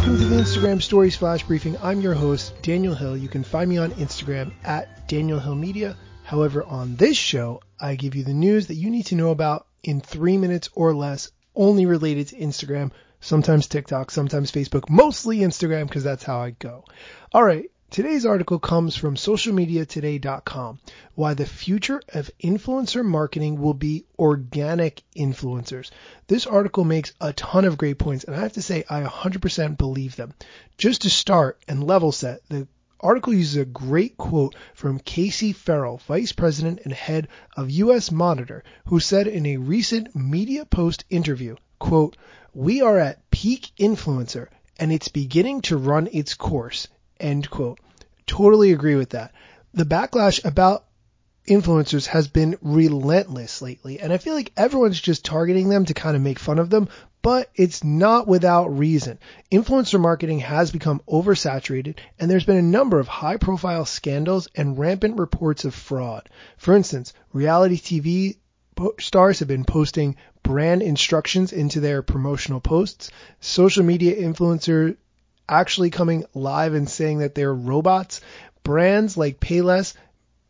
Welcome to the Instagram Stories Flash Briefing. I'm your host, Daniel Hill. You can find me on Instagram at Daniel Hill Media. However, on this show, I give you the news that you need to know about in three minutes or less, only related to Instagram, sometimes TikTok, sometimes Facebook, mostly Instagram because that's how I go. All right. Today's article comes from socialmediatoday.com. Why the future of influencer marketing will be organic influencers. This article makes a ton of great points, and I have to say I 100% believe them. Just to start and level set, the article uses a great quote from Casey Farrell, Vice President and Head of US Monitor, who said in a recent Media Post interview, quote, "We are at peak influencer and it's beginning to run its course." End quote. Totally agree with that. The backlash about influencers has been relentless lately, and I feel like everyone's just targeting them to kind of make fun of them, but it's not without reason. Influencer marketing has become oversaturated, and there's been a number of high profile scandals and rampant reports of fraud. For instance, reality TV stars have been posting brand instructions into their promotional posts. Social media influencer actually coming live and saying that they're robots. Brands like Payless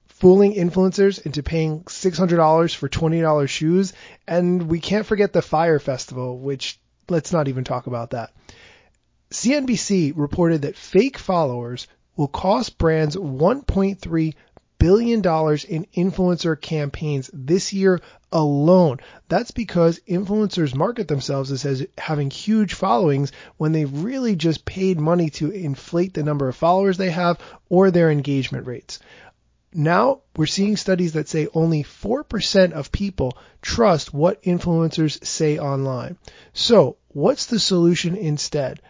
fooling influencers into paying $600 for $20 shoes. And we can't forget the Fyre Festival, which let's not even talk about that. CNBC reported that fake followers will cost brands 1.3 billion dollars in influencer campaigns this year alone. That's because influencers market themselves as having huge followings when they've really just paid money to inflate the number of followers they have or their engagement rates. Now we're seeing studies that say only 4% of people trust what influencers say online. So what's the solution instead?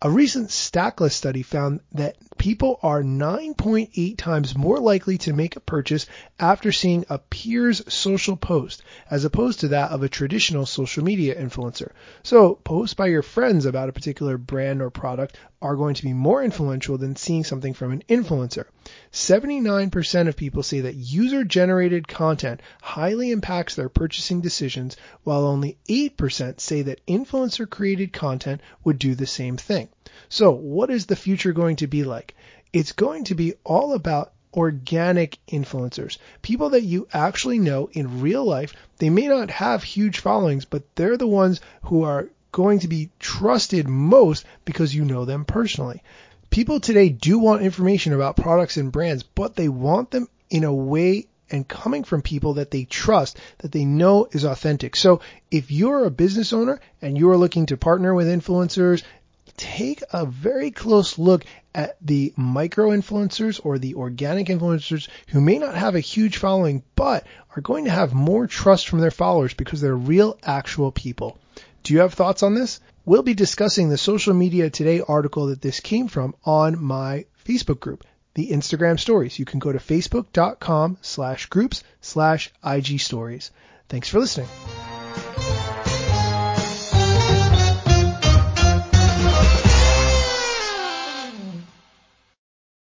A recent Stackla study found that people are 9.8 times more likely to make a purchase after seeing a peer's social post as opposed to that of a traditional social media influencer. So posts by your friends about a particular brand or product are going to be more influential than seeing something from an influencer. 79% of people say that user generated content highly impacts their purchasing decisions, while only 8% say that influencer created content would do the same thing. So what is the future going to be like? It's going to be all about organic influencers, people that you actually know in real life. They may not have huge followings, but they're the ones who are going to be trusted most because you know them personally. People today do want information about products and brands, but they want them in a way and coming from people that they trust, that they know is authentic. So if you're a business owner and you are looking to partner with influencers take a very close look at the micro influencers or the organic influencers who may not have a huge following, but are going to have more trust from their followers because they're real, actual people. Do you have thoughts on this? We'll be discussing the social media today article that this came from on my Facebook group, the Instagram stories. You can go to facebook.com slash groups slash IG stories. Thanks for listening.